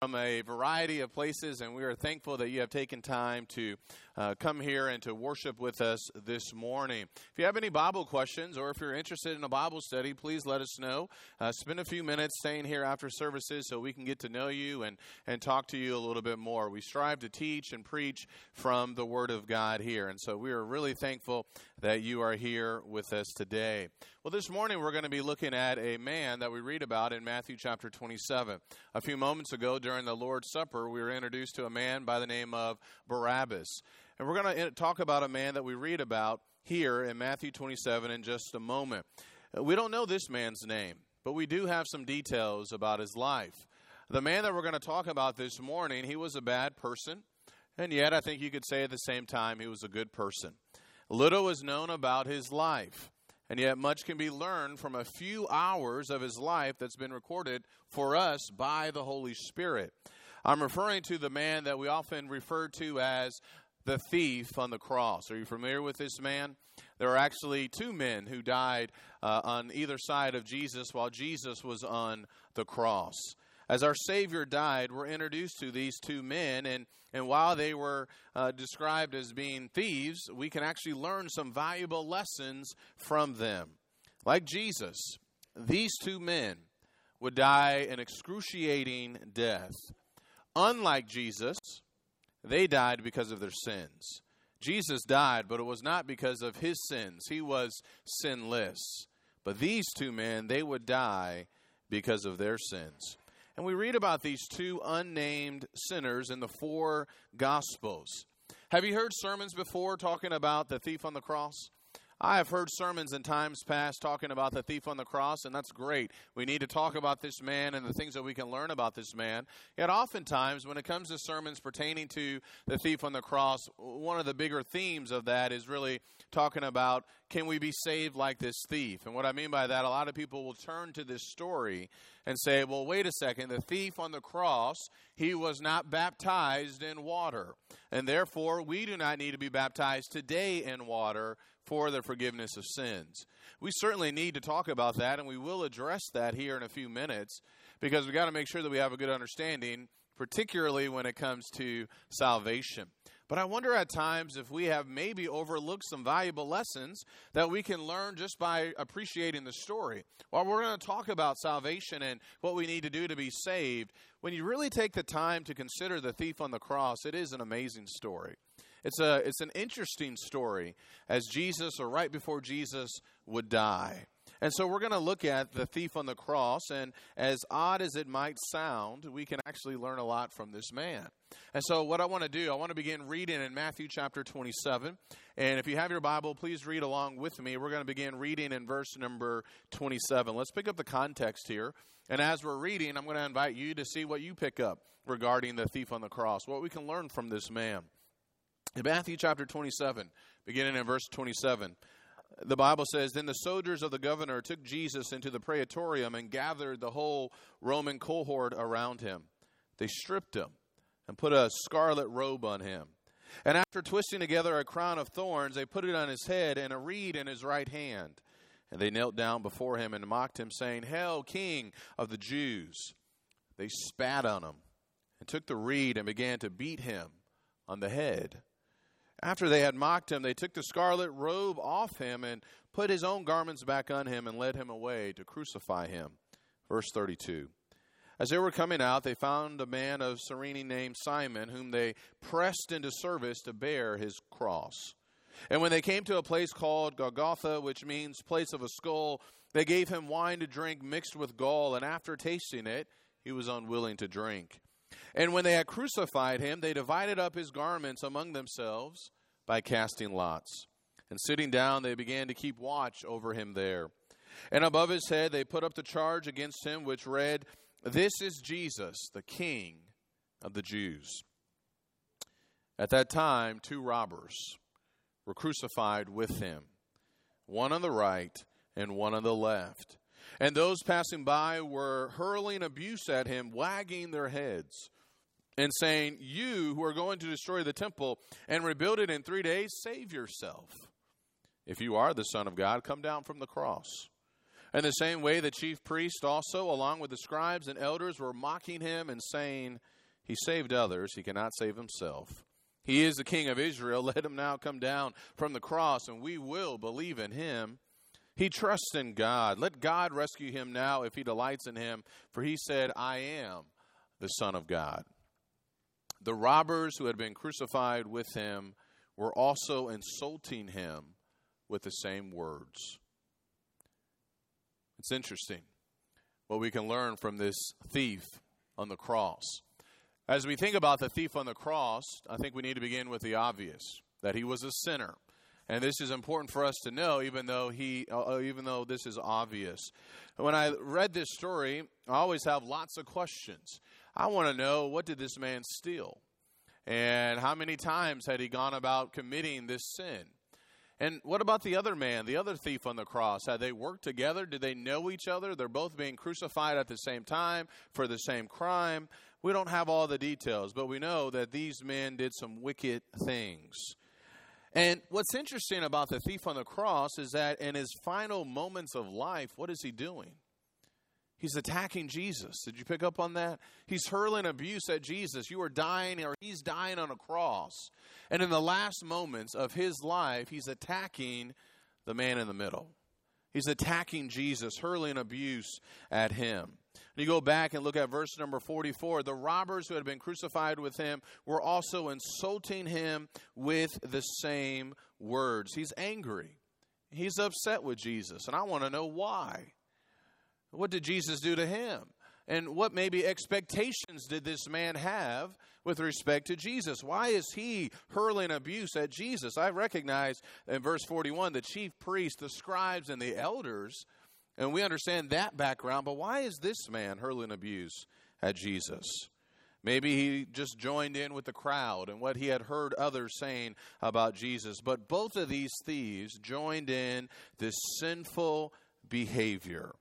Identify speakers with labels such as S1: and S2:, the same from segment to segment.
S1: from a variety of places, and we are thankful that you have taken time to uh, come here and to worship with us this morning. If you have any Bible questions or if you're interested in a Bible study, please let us know. Uh, spend a few minutes staying here after services so we can get to know you and, and talk to you a little bit more. We strive to teach and preach from the Word of God here, and so we are really thankful that you are here with us today. Well, this morning we're going to be looking at a man that we read about in Matthew chapter 27. A few moments ago, during the Lord's Supper, we were introduced to a man by the name of Barabbas. And we're going to eh, talk about a man that we read about here in Matthew 27 in just a moment. Uh, we don't know this man's name, but we do have some details about his life. The man that we're going to talk about this morning, he was a bad person, and yet I think you could say at the same time he was a good person. Little is known about his life. And yet, much can be learned from a few hours of his life that's been recorded for us by the Holy Spirit. I'm referring to the man that we often refer to as the thief on the cross. Are you familiar with this man? There are actually two men who died uh, on either side of Jesus while Jesus was on the cross. As our Savior died, we're introduced to these two men, and, and while they were uh, described as being thieves, we can actually learn some valuable lessons from them. Like Jesus, these two men would die an excruciating death. Unlike Jesus, they died because of their sins. Jesus died, but it was not because of his sins. He was sinless. But these two men, they would die because of their sins. And we read about these two unnamed sinners in the four Gospels. Have you heard sermons before talking about the thief on the cross? I have heard sermons in times past talking about the thief on the cross, and that's great. We need to talk about this man and the things that we can learn about this man. Yet, oftentimes, when it comes to sermons pertaining to the thief on the cross, one of the bigger themes of that is really talking about can we be saved like this thief? And what I mean by that, a lot of people will turn to this story and say, well, wait a second, the thief on the cross, he was not baptized in water. And therefore, we do not need to be baptized today in water for the forgiveness of sins. We certainly need to talk about that, and we will address that here in a few minutes because we've got to make sure that we have a good understanding, particularly when it comes to salvation. But I wonder at times if we have maybe overlooked some valuable lessons that we can learn just by appreciating the story. While we're going to talk about salvation and what we need to do to be saved, when you really take the time to consider the thief on the cross, it is an amazing story. It's a it's an interesting story as Jesus or right before Jesus would die. And so we're going to look at the thief on the cross and as odd as it might sound, we can actually learn a lot from this man. And so what I want to do, I want to begin reading in Matthew chapter 27. And if you have your Bible, please read along with me. We're going to begin reading in verse number 27. Let's pick up the context here. And as we're reading, I'm going to invite you to see what you pick up regarding the thief on the cross, what we can learn from this man. In Matthew chapter 27, beginning in verse 27, the Bible says Then the soldiers of the governor took Jesus into the praetorium and gathered the whole Roman cohort around him. They stripped him and put a scarlet robe on him. And after twisting together a crown of thorns, they put it on his head and a reed in his right hand. And they knelt down before him and mocked him, saying, Hail, King of the Jews! They spat on him and took the reed and began to beat him on the head. After they had mocked him, they took the scarlet robe off him and put his own garments back on him and led him away to crucify him. Verse 32. As they were coming out, they found a man of Cyrene named Simon, whom they pressed into service to bear his cross. And when they came to a place called Golgotha, which means place of a skull, they gave him wine to drink mixed with gall, and after tasting it, he was unwilling to drink. And when they had crucified him, they divided up his garments among themselves by casting lots. And sitting down, they began to keep watch over him there. And above his head, they put up the charge against him, which read, This is Jesus, the King of the Jews. At that time, two robbers were crucified with him, one on the right and one on the left. And those passing by were hurling abuse at him, wagging their heads, and saying, You who are going to destroy the temple and rebuild it in three days, save yourself. If you are the Son of God, come down from the cross. In the same way, the chief priest also, along with the scribes and elders, were mocking him and saying, He saved others, he cannot save himself. He is the king of Israel. Let him now come down from the cross, and we will believe in him. He trusts in God. Let God rescue him now if he delights in him, for he said, I am the Son of God. The robbers who had been crucified with him were also insulting him with the same words. It's interesting what we can learn from this thief on the cross. As we think about the thief on the cross, I think we need to begin with the obvious that he was a sinner. And this is important for us to know, even though he, uh, uh even though this is obvious. When I read this story, I always have lots of questions. I want to know what did this man steal, and how many times had he gone about committing this sin? And what about the other man, the other thief on the cross? Had they worked together? Did they know each other? They're both being crucified at the same time for the same crime. We don't have all the details, but we know that these men did some wicked things. And what's interesting about the thief on the cross is that in his final moments of life, what is he doing? He's attacking Jesus. Did you pick up on that? He's hurling abuse at Jesus. You are dying, or he's dying on a cross. And in the last moments of his life, he's attacking the man in the middle. He's attacking Jesus, hurling abuse at him. You go back and look at verse number 44. The robbers who had been crucified with him were also insulting him with the same words. He's angry. He's upset with Jesus. And I want to know why. What did Jesus do to him? And what maybe expectations did this man have with respect to Jesus? Why is he hurling abuse at Jesus? I recognize in verse 41 the chief priests, the scribes, and the elders, and we understand that background, but why is this man hurling abuse at Jesus? Maybe he just joined in with the crowd and what he had heard others saying about Jesus. But both of these thieves joined in this sinful behavior.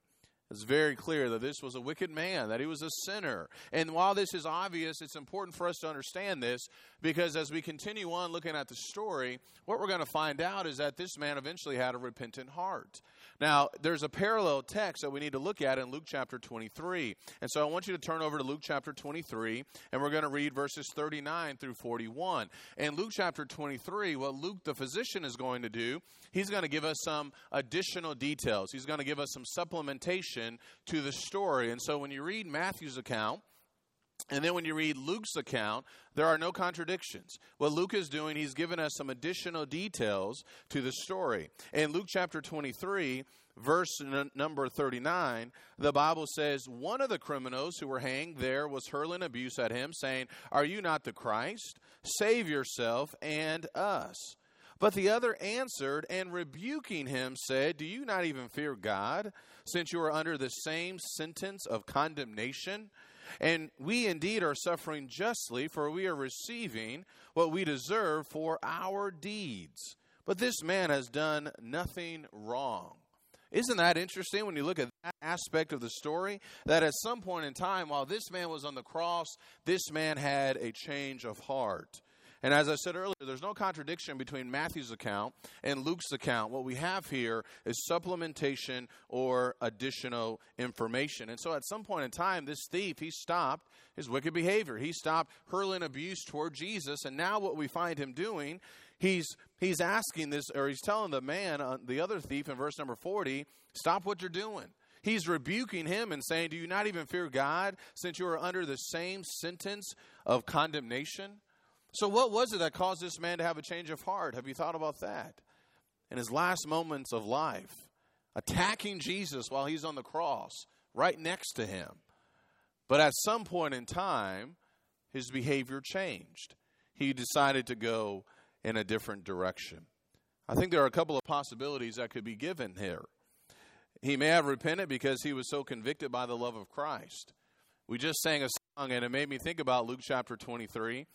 S1: It's very clear that this was a wicked man, that he was a sinner. And while this is obvious, it's important for us to understand this because as we continue on looking at the story, what we're going to find out is that this man eventually had a repentant heart. Now, there's a parallel text that we need to look at in Luke chapter 23. And so I want you to turn over to Luke chapter 23, and we're going to read verses 39 through 41. In Luke chapter 23, what Luke the physician is going to do, he's going to give us some additional details. He's going to give us some supplementation to the story. And so when you read Matthew's account, and then when you read Luke's account, there are no contradictions. What Luke is doing, he's given us some additional details to the story. In Luke chapter 23, verse n- number 39, the Bible says, One of the criminals who were hanged there was hurling abuse at him, saying, Are you not the Christ? Save yourself and us. But the other answered and rebuking him said, Do you not even fear God, since you are under the same sentence of condemnation? And we indeed are suffering justly, for we are receiving what we deserve for our deeds. But this man has done nothing wrong. Isn't that interesting when you look at that aspect of the story? That at some point in time, while this man was on the cross, this man had a change of heart. And as I said earlier, there's no contradiction between Matthew's account and Luke's account. What we have here is supplementation or additional information. And so at some point in time, this thief, he stopped his wicked behavior. He stopped hurling abuse toward Jesus. And now what we find him doing, he's, he's asking this, or he's telling the man, uh, the other thief in verse number 40, stop what you're doing. He's rebuking him and saying, Do you not even fear God since you are under the same sentence of condemnation? So, what was it that caused this man to have a change of heart? Have you thought about that? In his last moments of life, attacking Jesus while he's on the cross, right next to him. But at some point in time, his behavior changed. He decided to go in a different direction. I think there are a couple of possibilities that could be given here. He may have repented because he was so convicted by the love of Christ. We just sang a song, and it made me think about Luke chapter 23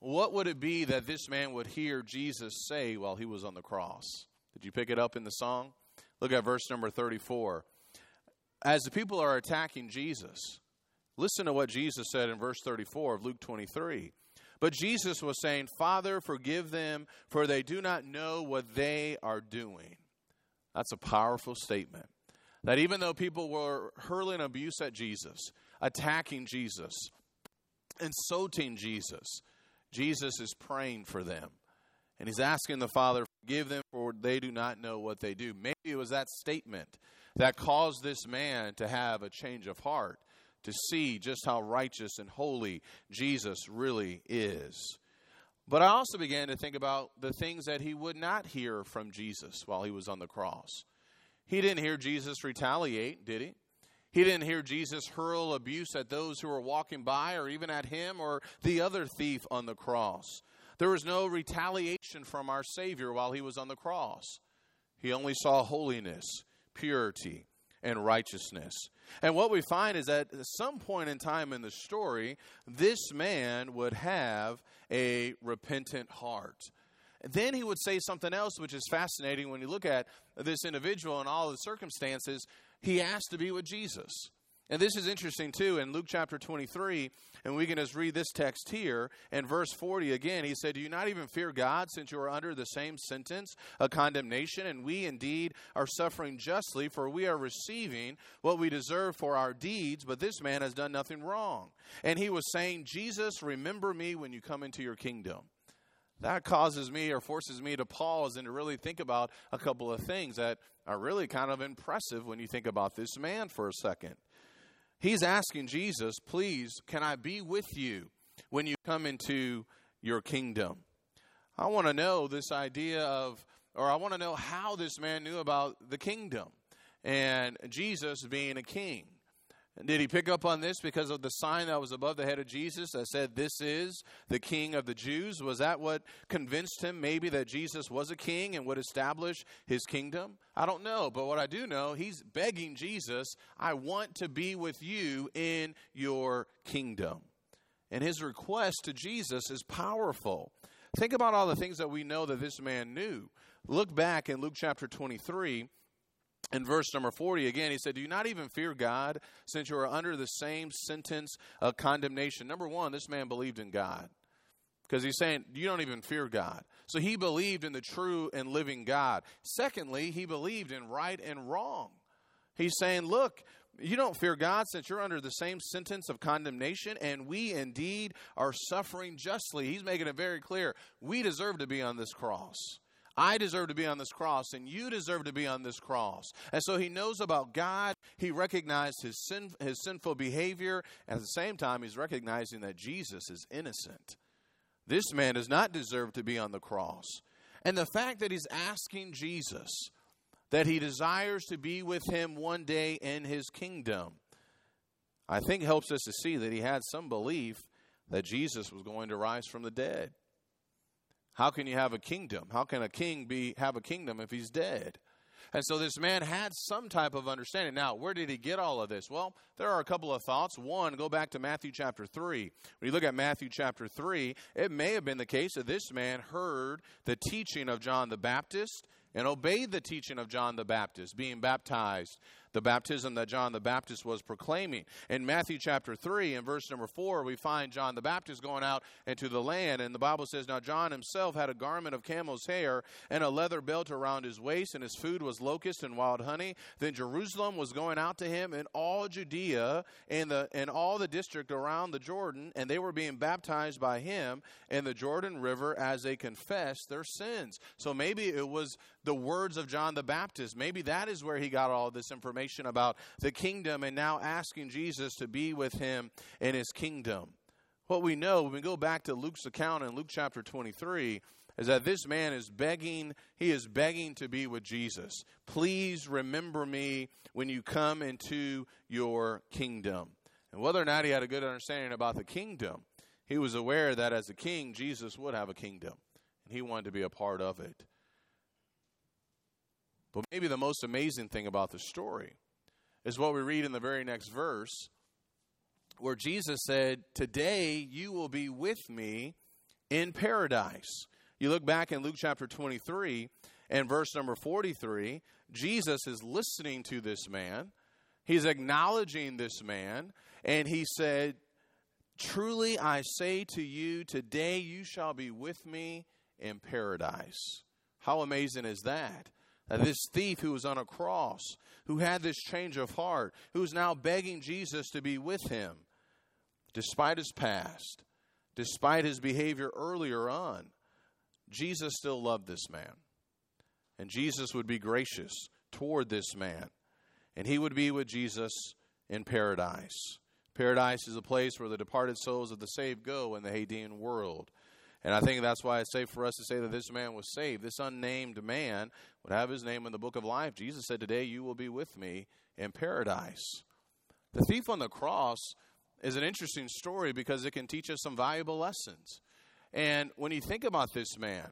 S1: what would it be that this man would hear Jesus say while he was on the cross? Did you pick it up in the song? Look at verse number 34. As the people are attacking Jesus, listen to what Jesus said in verse 34 of Luke 23. But Jesus was saying, Father, forgive them, for they do not know what they are doing. That's a powerful statement. That even though people were hurling abuse at Jesus, attacking Jesus, insulting Jesus, Jesus is praying for them. And he's asking the Father, forgive them for they do not know what they do. Maybe it was that statement that caused this man to have a change of heart, to see just how righteous and holy Jesus really is. But I also began to think about the things that he would not hear from Jesus while he was on the cross. He didn't hear Jesus retaliate, did he? He didn't hear Jesus hurl abuse at those who were walking by or even at him or the other thief on the cross. There was no retaliation from our Savior while he was on the cross. He only saw holiness, purity, and righteousness. And what we find is that at some point in time in the story, this man would have a repentant heart. Then he would say something else, which is fascinating when you look at this individual and all the circumstances. He asked to be with Jesus. And this is interesting too in Luke chapter 23, and we can just read this text here. In verse 40 again, he said, Do you not even fear God, since you are under the same sentence of condemnation? And we indeed are suffering justly, for we are receiving what we deserve for our deeds, but this man has done nothing wrong. And he was saying, Jesus, remember me when you come into your kingdom. That causes me or forces me to pause and to really think about a couple of things that are really kind of impressive when you think about this man for a second. He's asking Jesus, please, can I be with you when you come into your kingdom? I want to know this idea of, or I want to know how this man knew about the kingdom and Jesus being a king. Did he pick up on this because of the sign that was above the head of Jesus that said, This is the King of the Jews? Was that what convinced him maybe that Jesus was a king and would establish his kingdom? I don't know. But what I do know, he's begging Jesus, I want to be with you in your kingdom. And his request to Jesus is powerful. Think about all the things that we know that this man knew. Look back in Luke chapter 23 in verse number 40 again he said do you not even fear god since you are under the same sentence of condemnation number one this man believed in god because he's saying you don't even fear god so he believed in the true and living god secondly he believed in right and wrong he's saying look you don't fear God since you're under the same sentence of condemnation, and we indeed are suffering justly. He's making it very clear. We deserve to be on this cross. I deserve to be on this cross, and you deserve to be on this cross. And so he knows about God. He recognized his, sin, his sinful behavior. At the same time, he's recognizing that Jesus is innocent. This man does not deserve to be on the cross. And the fact that he's asking Jesus that he desires to be with him one day in his kingdom, I think helps us to see that he had some belief that Jesus was going to rise from the dead. How can you have a kingdom? How can a king be have a kingdom if he's dead? And so this man had some type of understanding. Now, where did he get all of this? Well, there are a couple of thoughts. One, go back to Matthew chapter 3. When you look at Matthew chapter 3, it may have been the case that this man heard the teaching of John the Baptist and obeyed the teaching of John the Baptist, being baptized the baptism that John the Baptist was proclaiming. In Matthew chapter 3 and verse number 4, we find John the Baptist going out into the land, and the Bible says, Now John himself had a garment of camel's hair and a leather belt around his waist, and his food was locust and wild honey. Then Jerusalem was going out to him in all Judea and, the, and all the district around the Jordan, and they were being baptized by him in the Jordan River as they confessed their sins. So maybe it was the words of John the Baptist. Maybe that is where he got all this information about the kingdom and now asking Jesus to be with him in his kingdom. What we know, when we go back to Luke's account in Luke chapter 23, is that this man is begging, he is begging to be with Jesus. Please remember me when you come into your kingdom. And whether or not he had a good understanding about the kingdom, he was aware that as a king, Jesus would have a kingdom, and he wanted to be a part of it. But maybe the most amazing thing about the story is what we read in the very next verse, where Jesus said, Today you will be with me in paradise. You look back in Luke chapter 23 and verse number 43, Jesus is listening to this man. He's acknowledging this man, and he said, Truly I say to you, today you shall be with me in paradise. How amazing is that? That this thief who was on a cross, who had this change of heart, who is now begging Jesus to be with him, despite his past, despite his behavior earlier on, Jesus still loved this man. And Jesus would be gracious toward this man. And he would be with Jesus in paradise. Paradise is a place where the departed souls of the saved go in the Hadean world. And I think that's why it's safe for us to say that this man was saved. This unnamed man would have his name in the book of life. Jesus said, Today you will be with me in paradise. The thief on the cross is an interesting story because it can teach us some valuable lessons. And when you think about this man,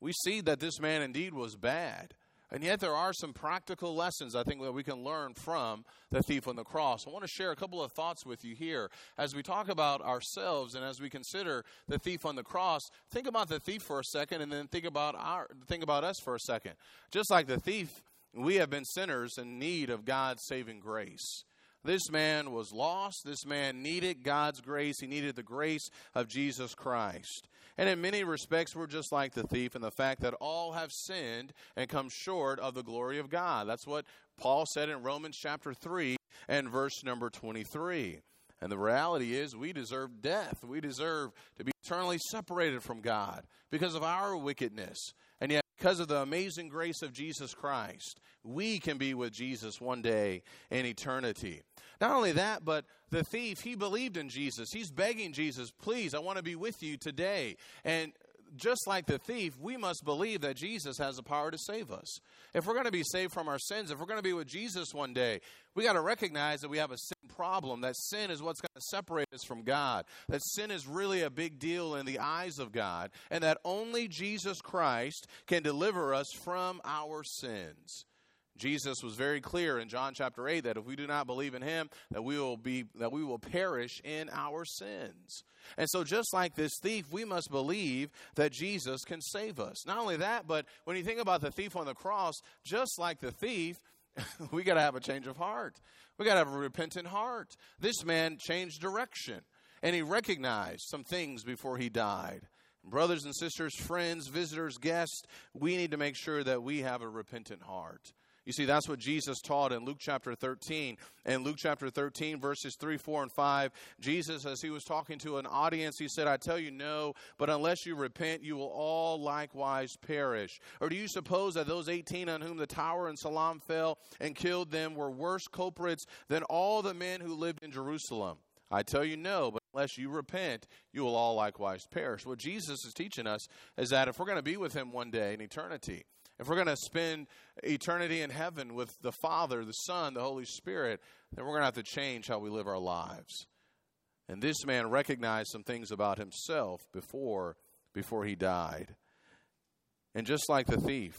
S1: we see that this man indeed was bad. And yet, there are some practical lessons I think that we can learn from the thief on the cross. I want to share a couple of thoughts with you here as we talk about ourselves and as we consider the thief on the cross. Think about the thief for a second, and then think about our think about us for a second. Just like the thief, we have been sinners in need of God's saving grace. This man was lost. This man needed God's grace. He needed the grace of Jesus Christ. And in many respects, we're just like the thief in the fact that all have sinned and come short of the glory of God. That's what Paul said in Romans chapter 3 and verse number 23. And the reality is, we deserve death. We deserve to be eternally separated from God because of our wickedness. And yet, because of the amazing grace of Jesus Christ, we can be with Jesus one day in eternity. Not only that, but the thief, he believed in Jesus. He's begging Jesus, please, I want to be with you today. And just like the thief, we must believe that Jesus has the power to save us. If we're going to be saved from our sins, if we're going to be with Jesus one day, we got to recognize that we have a sin problem, that sin is what's going to separate us from God, that sin is really a big deal in the eyes of God, and that only Jesus Christ can deliver us from our sins. Jesus was very clear in John chapter 8 that if we do not believe in him that we will be that we will perish in our sins. And so just like this thief, we must believe that Jesus can save us. Not only that, but when you think about the thief on the cross, just like the thief, we got to have a change of heart. We got to have a repentant heart. This man changed direction and he recognized some things before he died. Brothers and sisters, friends, visitors, guests, we need to make sure that we have a repentant heart. You see, that's what Jesus taught in Luke chapter 13. In Luke chapter 13, verses 3, 4, and 5, Jesus, as he was talking to an audience, he said, I tell you no, but unless you repent, you will all likewise perish. Or do you suppose that those 18 on whom the tower in Siloam fell and killed them were worse culprits than all the men who lived in Jerusalem? I tell you no, but unless you repent, you will all likewise perish. What Jesus is teaching us is that if we're going to be with him one day in eternity, if we're going to spend eternity in heaven with the Father, the Son, the Holy Spirit, then we're going to have to change how we live our lives. And this man recognized some things about himself before before he died. And just like the thief,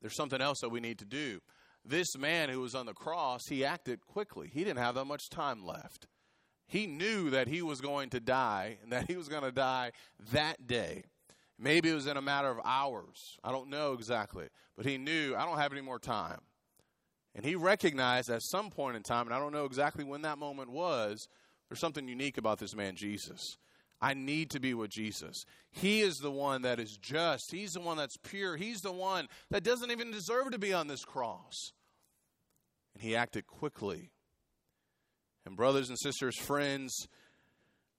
S1: there's something else that we need to do. This man who was on the cross, he acted quickly. He didn't have that much time left. He knew that he was going to die and that he was going to die that day. Maybe it was in a matter of hours. I don't know exactly. But he knew, I don't have any more time. And he recognized at some point in time, and I don't know exactly when that moment was, there's something unique about this man, Jesus. I need to be with Jesus. He is the one that is just. He's the one that's pure. He's the one that doesn't even deserve to be on this cross. And he acted quickly. And, brothers and sisters, friends,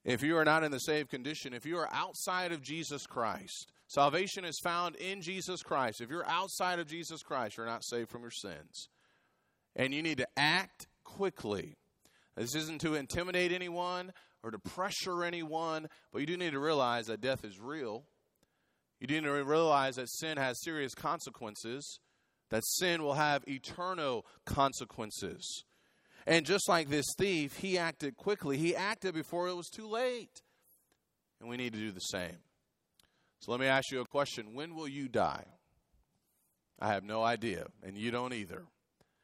S1: if you are not in the saved condition, if you are outside of Jesus Christ, salvation is found in Jesus Christ. If you're outside of Jesus Christ, you're not saved from your sins. And you need to act quickly. This isn't to intimidate anyone or to pressure anyone, but you do need to realize that death is real. You do need to realize that sin has serious consequences, that sin will have eternal consequences. And just like this thief, he acted quickly. He acted before it was too late. And we need to do the same. So let me ask you a question When will you die? I have no idea, and you don't either,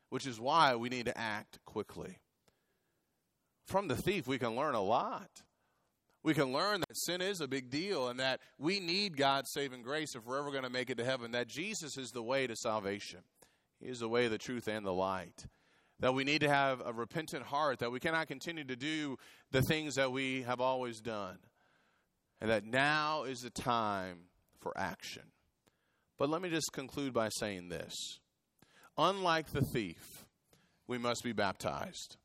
S1: which is why we need to act quickly. From the thief, we can learn a lot. We can learn that sin is a big deal and that we need God's saving grace if we're ever going to make it to heaven, that Jesus is the way to salvation. He is the way, the truth, and the light that we need to have a repentant heart, that we cannot continue to do the things that we have always done, and that now is the time for action. But let me just conclude by saying this. Unlike the thief, we must be baptized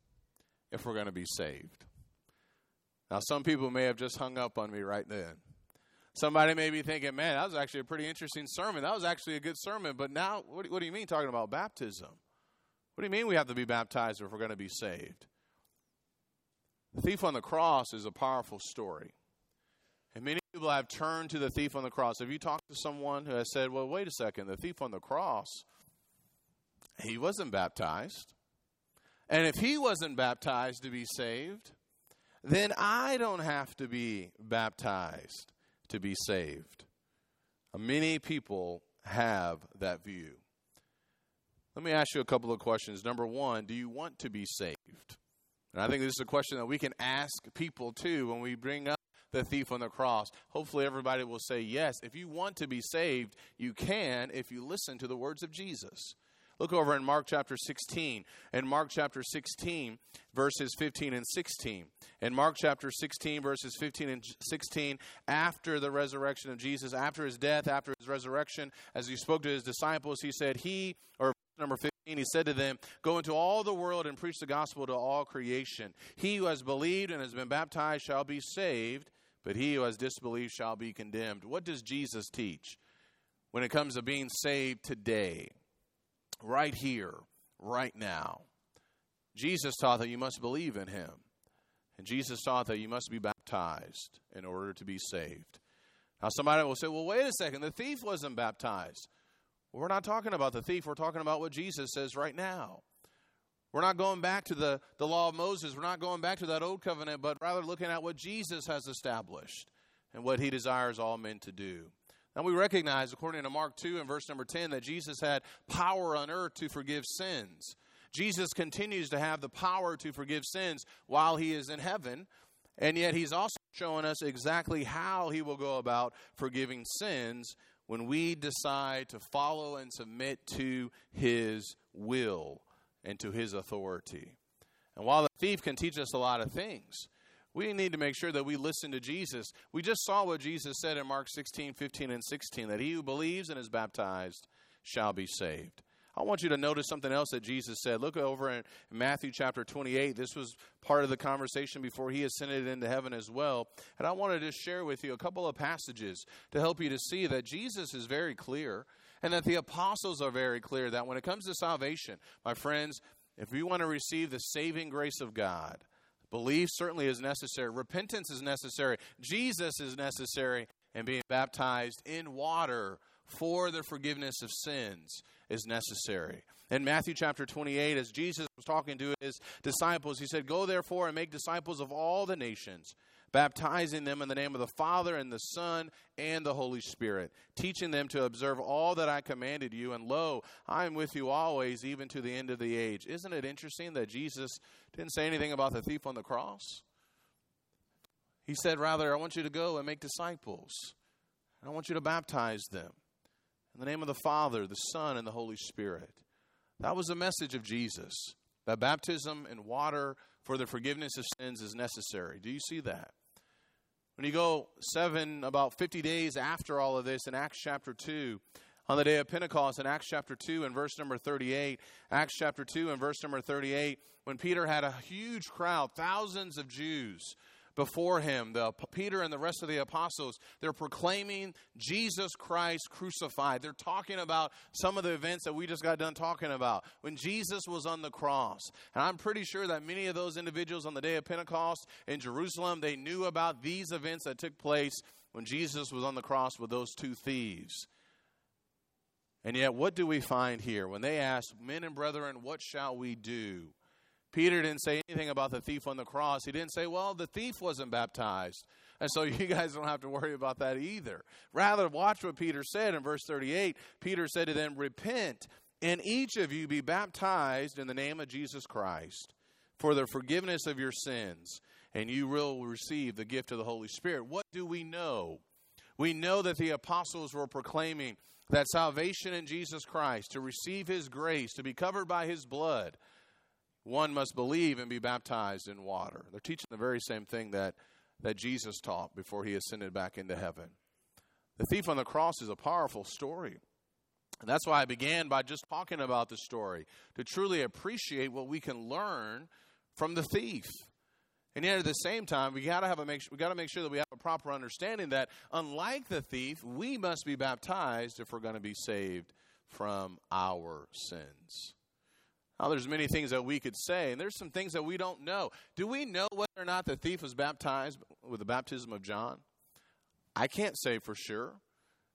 S1: if we're going to be saved. Now, some people may have just hung up on me right then. Somebody may be thinking, man, that was actually a pretty interesting sermon. That was actually a good sermon. But now, what, what do you mean talking about baptism? What do you mean we have to be baptized if we're going to be saved? The thief on the cross is a powerful story. And many people have turned to the thief on the cross. Have you talked to someone who has said, well, wait a second, the thief on the cross, he wasn't baptized. And if he wasn't baptized to be saved, then I don't have to be baptized to be saved. Uh, many people have that view. Let me ask you a couple of questions. Number one, do you want to be saved? And I think this is a question that we can ask people too when we bring up the thief on the cross. Hopefully, everybody will say yes. If you want to be saved, you can if you listen to the words of Jesus. Look over in Mark chapter 16. In Mark chapter 16, verses 15 and 16. In Mark chapter 16, verses 15 and 16, after the resurrection of Jesus, after his death, after his resurrection, as he spoke to his disciples, he said, He, or number 15, he said to them, Go into all the world and preach the gospel to all creation. He who has believed and has been baptized shall be saved, but he who has disbelieved shall be condemned. What does Jesus teach when it comes to being saved today, right here, right now? Jesus taught that you must believe in him. And Jesus taught that you must be baptized in order to be saved. Now, somebody will say, well, wait a second, the thief wasn't baptized. We're not talking about the thief, we're talking about what Jesus says right now. We're not going back to the, the law of Moses. We're not going back to that old covenant, but rather looking at what Jesus has established and what he desires all men to do. Now we recognize, according to Mark 2 and verse number 10, that Jesus had power on earth to forgive sins. Jesus continues to have the power to forgive sins while he is in heaven, and yet he's also showing us exactly how he will go about forgiving sins when we decide to follow and submit to his will and to his authority. And while the thief can teach us a lot of things, we need to make sure that we listen to Jesus. We just saw what Jesus said in Mark 16, 15, and 16 that he who believes and is baptized shall be saved. I want you to notice something else that Jesus said. Look over in Matthew chapter 28. This was part of the conversation before he ascended into heaven as well. And I wanted to share with you a couple of passages to help you to see that Jesus is very clear and that the apostles are very clear that when it comes to salvation, my friends, if we want to receive the saving grace of God, belief certainly is necessary, repentance is necessary, Jesus is necessary, and being baptized in water for the forgiveness of sins is necessary. In Matthew chapter 28, as Jesus was talking to his disciples, he said, Go therefore and make disciples of all the nations, baptizing them in the name of the Father and the Son and the Holy Spirit, teaching them to observe all that I commanded you. And lo, I am with you always, even to the end of the age. Isn't it interesting that Jesus didn't say anything about the thief on the cross? He said, Rather, I want you to go and make disciples. I want you to baptize them in the name of the Father, the Son, and the Holy Spirit. That was the message of Jesus. That baptism in water for the forgiveness of sins is necessary. Do you see that? When you go seven, about 50 days after all of this in Acts chapter 2, on the day of Pentecost in Acts chapter 2 and verse number 38, Acts chapter 2 and verse number 38, when Peter had a huge crowd, thousands of Jews before him, the Peter and the rest of the apostles, they're proclaiming Jesus Christ crucified. They're talking about some of the events that we just got done talking about when Jesus was on the cross. And I'm pretty sure that many of those individuals on the day of Pentecost in Jerusalem, they knew about these events that took place when Jesus was on the cross with those two thieves. And yet, what do we find here? When they ask, Men and brethren, what shall we do? Peter didn't say anything about the thief on the cross. He didn't say, well, the thief wasn't baptized. And so you guys don't have to worry about that either. Rather, watch what Peter said in verse 38. Peter said to them, Repent, and each of you be baptized in the name of Jesus Christ for the forgiveness of your sins, and you will receive the gift of the Holy Spirit. What do we know? We know that the apostles were proclaiming that salvation in Jesus Christ, to receive his grace, to be covered by his blood, one must believe and be baptized in water. They're teaching the very same thing that, that Jesus taught before he ascended back into heaven. The thief on the cross is a powerful story. And that's why I began by just talking about the story to truly appreciate what we can learn from the thief. And yet, at the same time, we got to have a make we got to make sure that we have a proper understanding that, unlike the thief, we must be baptized if we're going to be saved from our sins. Now, there's many things that we could say, and there's some things that we don't know. Do we know whether or not the thief was baptized with the baptism of John? I can't say for sure,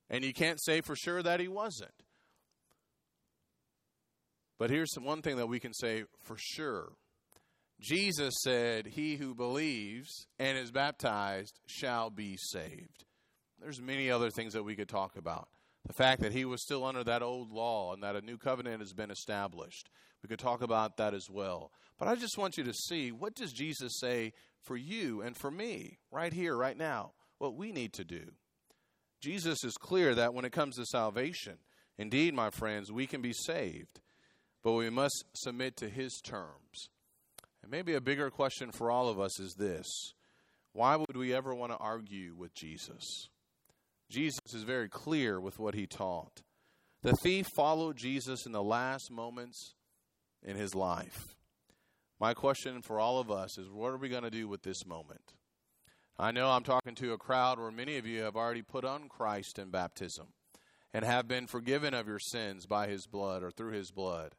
S1: and you can't say for sure that he wasn't. But here's one thing that we can say for sure Jesus said, He who believes and is baptized shall be saved. There's many other things that we could talk about. The fact that he was still under that old law and that a new covenant has been established. We could talk about that as well. But I just want you to see what does Jesus say for you and for me right here, right now, what we need to do. Jesus is clear that when it comes to salvation, indeed, my friends, we can be saved, but we must submit to his terms. And maybe a bigger question for all of us is this why would we ever want to argue with Jesus? Jesus is very clear with what he taught. The thief followed Jesus in the last moments in his life. My question for all of us is what are we going to do with this moment? I know I'm talking to a crowd where many of you have already put on Christ in baptism and have been forgiven of your sins by his blood or through his blood.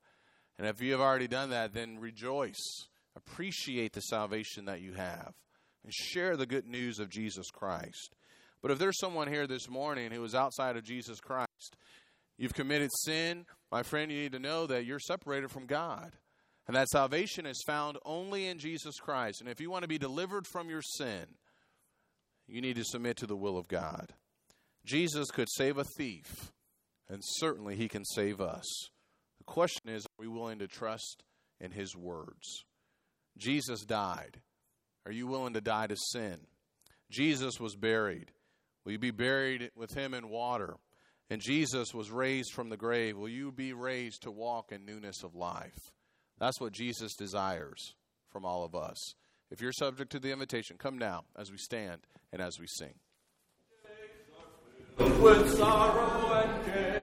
S1: And if you have already done that, then rejoice Appreciate the salvation that you have and share the good news of Jesus Christ. But if there's someone here this morning who is outside of Jesus Christ, you've committed sin, my friend, you need to know that you're separated from God. And that salvation is found only in Jesus Christ. And if you want to be delivered from your sin, you need to submit to the will of God. Jesus could save a thief, and certainly he can save us. The question is are we willing to trust in his words? Jesus died. Are you willing to die to sin? Jesus was buried. Will you be buried with him in water? And Jesus was raised from the grave. Will you be raised to walk in newness of life? That's what Jesus desires from all of us. If you're subject to the invitation, come now as we stand and as we sing.